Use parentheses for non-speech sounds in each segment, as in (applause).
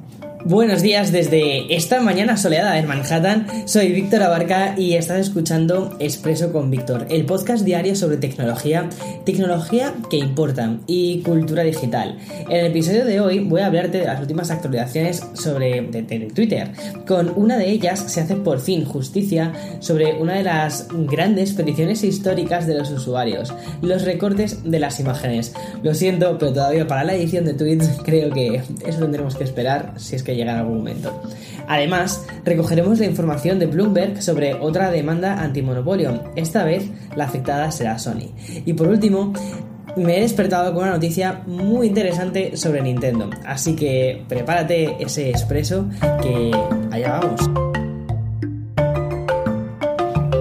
Thank you Buenos días desde esta mañana soleada en Manhattan. Soy Víctor Abarca y estás escuchando Expreso con Víctor, el podcast diario sobre tecnología, tecnología que importa y cultura digital. En el episodio de hoy voy a hablarte de las últimas actualizaciones sobre Twitter. Con una de ellas se hace por fin justicia sobre una de las grandes peticiones históricas de los usuarios, los recortes de las imágenes. Lo siento, pero todavía para la edición de tweets (laughs) creo que eso tendremos que esperar si es que llega en algún momento. Además, recogeremos la información de Bloomberg sobre otra demanda antimonopolio. Esta vez la afectada será Sony. Y por último, me he despertado con una noticia muy interesante sobre Nintendo. Así que prepárate ese expreso que allá vamos.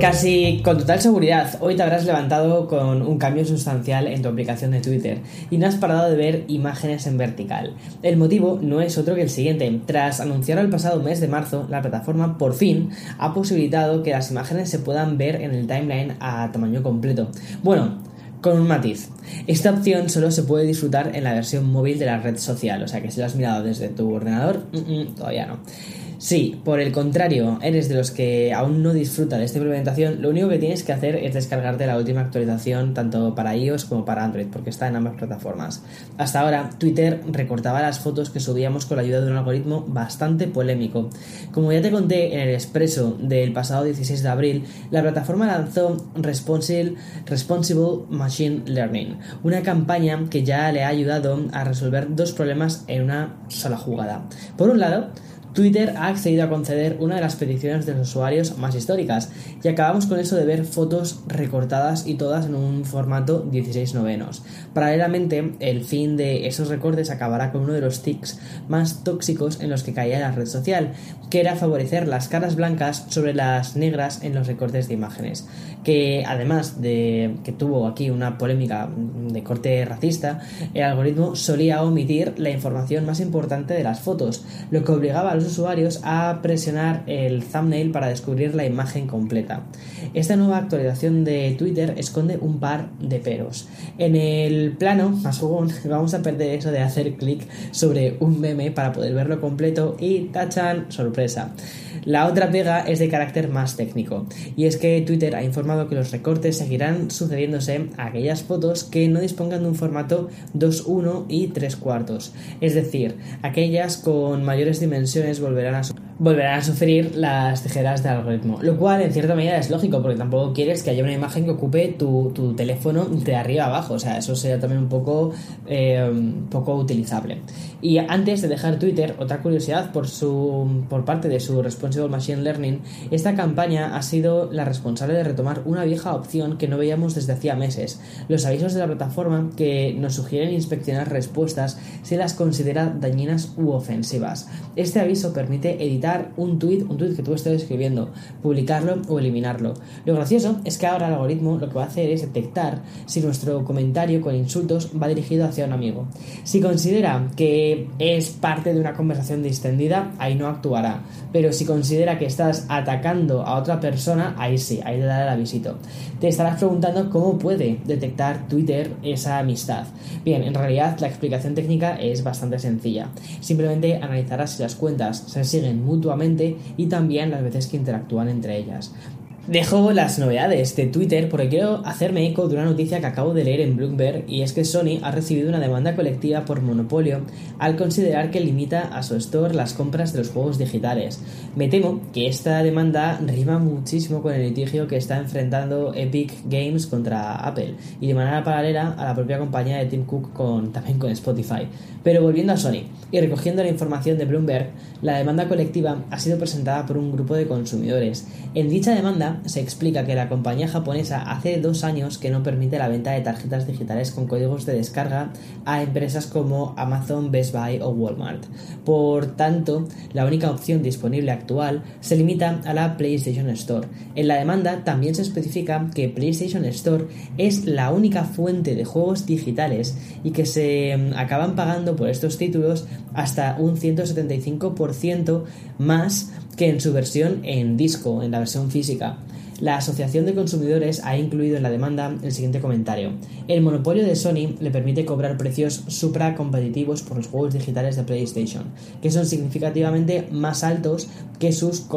Casi con total seguridad, hoy te habrás levantado con un cambio sustancial en tu aplicación de Twitter y no has parado de ver imágenes en vertical. El motivo no es otro que el siguiente. Tras anunciar el pasado mes de marzo, la plataforma por fin ha posibilitado que las imágenes se puedan ver en el timeline a tamaño completo. Bueno, con un matiz. Esta opción solo se puede disfrutar en la versión móvil de la red social, o sea que si lo has mirado desde tu ordenador, mm, mm, todavía no. Si, por el contrario, eres de los que aún no disfruta de esta implementación, lo único que tienes que hacer es descargarte la última actualización tanto para iOS como para Android, porque está en ambas plataformas. Hasta ahora, Twitter recortaba las fotos que subíamos con la ayuda de un algoritmo bastante polémico. Como ya te conté en el expreso del pasado 16 de abril, la plataforma lanzó Responsible, Responsible Machine Learning, una campaña que ya le ha ayudado a resolver dos problemas en una sola jugada. Por un lado, Twitter ha accedido a conceder una de las peticiones de los usuarios más históricas y acabamos con eso de ver fotos recortadas y todas en un formato 16 novenos. Paralelamente, el fin de esos recortes acabará con uno de los tics más tóxicos en los que caía la red social, que era favorecer las caras blancas sobre las negras en los recortes de imágenes, que además de que tuvo aquí una polémica de corte racista, el algoritmo solía omitir la información más importante de las fotos, lo que obligaba a usuarios a presionar el thumbnail para descubrir la imagen completa. Esta nueva actualización de Twitter esconde un par de peros. En el plano, más jugón, (laughs) vamos a perder eso de hacer clic sobre un meme para poder verlo completo y tachan, sorpresa. La otra pega es de carácter más técnico, y es que Twitter ha informado que los recortes seguirán sucediéndose a aquellas fotos que no dispongan de un formato 2.1 y 3 cuartos, es decir, aquellas con mayores dimensiones volverán a volverán a sufrir las tijeras del algoritmo. Lo cual, en cierta medida, es lógico, porque tampoco quieres que haya una imagen que ocupe tu, teléfono de arriba abajo. O sea, eso sería también un poco, eh, poco utilizable. Y antes de dejar Twitter, otra curiosidad por, su, por parte de su Responsible Machine Learning, esta campaña ha sido la responsable de retomar una vieja opción que no veíamos desde hacía meses. Los avisos de la plataforma que nos sugieren inspeccionar respuestas si las considera dañinas u ofensivas. Este aviso permite editar un tweet, un tweet que tú estés escribiendo, publicarlo o eliminarlo. Lo gracioso es que ahora el algoritmo lo que va a hacer es detectar si nuestro comentario con insultos va dirigido hacia un amigo. Si considera que es parte de una conversación distendida, ahí no actuará. Pero si considera que estás atacando a otra persona, ahí sí, ahí te dará el avisito. Te estarás preguntando cómo puede detectar Twitter esa amistad. Bien, en realidad la explicación técnica es bastante sencilla. Simplemente analizarás si las cuentas se siguen mutuamente y también las veces que interactúan entre ellas. Dejo las novedades de Twitter porque quiero hacerme eco de una noticia que acabo de leer en Bloomberg y es que Sony ha recibido una demanda colectiva por monopolio al considerar que limita a su store las compras de los juegos digitales. Me temo que esta demanda rima muchísimo con el litigio que está enfrentando Epic Games contra Apple y de manera paralela a la propia compañía de Tim Cook con, también con Spotify. Pero volviendo a Sony y recogiendo la información de Bloomberg, la demanda colectiva ha sido presentada por un grupo de consumidores. En dicha demanda se explica que la compañía japonesa hace dos años que no permite la venta de tarjetas digitales con códigos de descarga a empresas como Amazon, Best Buy o Walmart. Por tanto, la única opción disponible actual se limita a la PlayStation Store. En la demanda también se especifica que PlayStation Store es la única fuente de juegos digitales y que se mm, acaban pagando por estos títulos hasta un 175% más que en su versión en disco, en la versión física. La Asociación de Consumidores ha incluido en la demanda el siguiente comentario. El monopolio de Sony le permite cobrar precios supracompetitivos por los juegos digitales de PlayStation, que son significativamente más altos que sus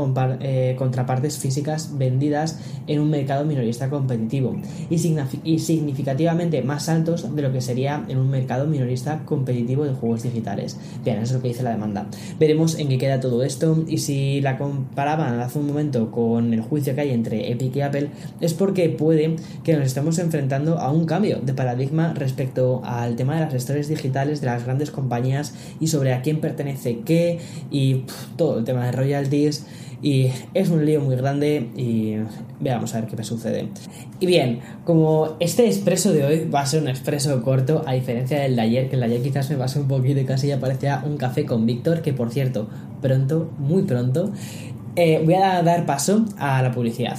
eh, contrapartes físicas vendidas en un mercado minorista competitivo y, y significativamente más altos de lo que sería en un mercado minorista competitivo de juegos digitales. Bien, eso es lo que dice la demanda. Veremos en qué queda todo esto y si la comparaban hace un momento con el juicio que hay entre Epic Apple es porque puede que nos estemos enfrentando a un cambio de paradigma respecto al tema de las historias digitales de las grandes compañías y sobre a quién pertenece qué y todo el tema de royalties y es un lío muy grande y veamos a ver qué me sucede. Y bien, como este expreso de hoy va a ser un expreso corto, a diferencia del de ayer, que el de ayer quizás me pasó un poquito y casi ya parecía un café con Víctor, que por cierto, pronto, muy pronto, eh, voy a dar paso a la publicidad.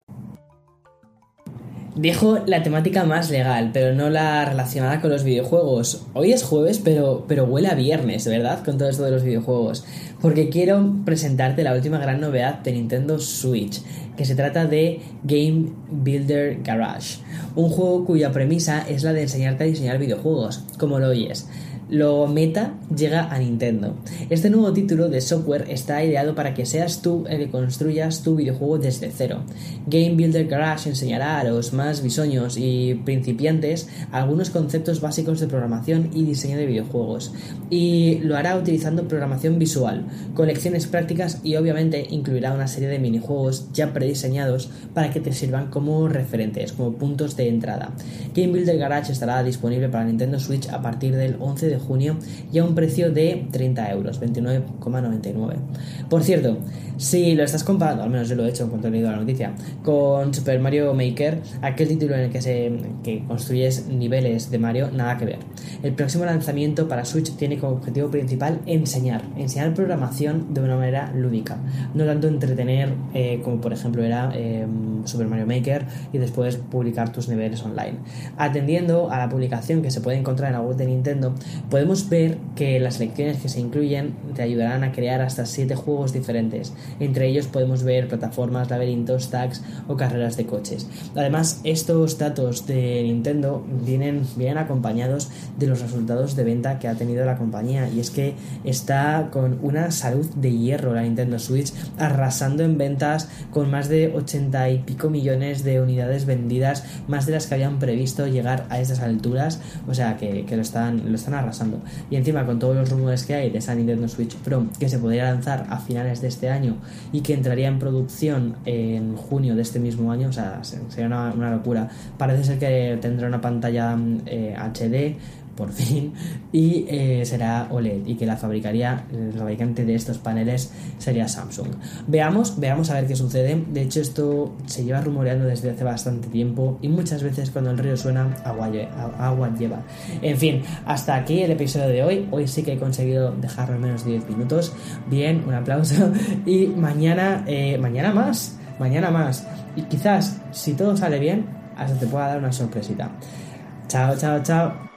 Dejo la temática más legal, pero no la relacionada con los videojuegos. Hoy es jueves, pero, pero huele a viernes, ¿verdad? Con todo esto de los videojuegos. Porque quiero presentarte la última gran novedad de Nintendo Switch, que se trata de Game Builder Garage. Un juego cuya premisa es la de enseñarte a diseñar videojuegos, como lo oyes. Lo meta llega a Nintendo. Este nuevo título de software está ideado para que seas tú el que construyas tu videojuego desde cero. Game Builder Garage enseñará a los más bisoños y principiantes algunos conceptos básicos de programación y diseño de videojuegos. Y lo hará utilizando programación visual, con lecciones prácticas y obviamente incluirá una serie de minijuegos ya prediseñados para que te sirvan como referentes, como puntos de entrada. Game Builder Garage estará disponible para Nintendo Switch a partir del 11 de junio y a un precio de 30 euros, 29,99. Por cierto, si lo estás comparando, al menos yo lo he hecho en cuanto he leído la noticia, con Super Mario Maker, aquel título en el que, se, que construyes niveles de Mario, nada que ver. El próximo lanzamiento para Switch tiene como objetivo principal enseñar, enseñar programación de una manera lúdica, no tanto entretener eh, como por ejemplo era eh, Super Mario Maker y después publicar tus niveles online. Atendiendo a la publicación que se puede encontrar en la web de Nintendo, podemos ver que las lecciones que se incluyen te ayudarán a crear hasta 7 juegos diferentes. Entre ellos podemos ver plataformas, laberintos, tags o carreras de coches. Además, estos datos de Nintendo vienen, vienen acompañados de los resultados de venta que ha tenido la compañía y es que está con una salud de hierro la Nintendo Switch arrasando en ventas con más de 80 y pico millones de unidades vendidas, más de las que habían previsto llegar a estas alturas, o sea que, lo, están, lo están arrasando y encima con todos los rumores que hay de esa Nintendo Switch Pro que se podría lanzar a finales de este año y que entraría en producción en junio de este mismo año, o sea, sería una, locura. Parece ser que tendrá una pantalla HD eh, por fin, y eh, será OLED y que la fabricaría, el fabricante de estos paneles sería Samsung. Veamos, veamos a ver qué sucede. De hecho, esto se lleva rumoreando desde hace bastante tiempo y muchas veces cuando el río suena, agua, agua lleva. En fin, hasta aquí el episodio de hoy. Hoy sí que he conseguido dejarlo al menos 10 minutos. Bien, un aplauso. (laughs) Y mañana, eh, mañana más, mañana más. Y quizás, si todo sale bien, hasta te pueda dar una sorpresita. Chao, chao, chao.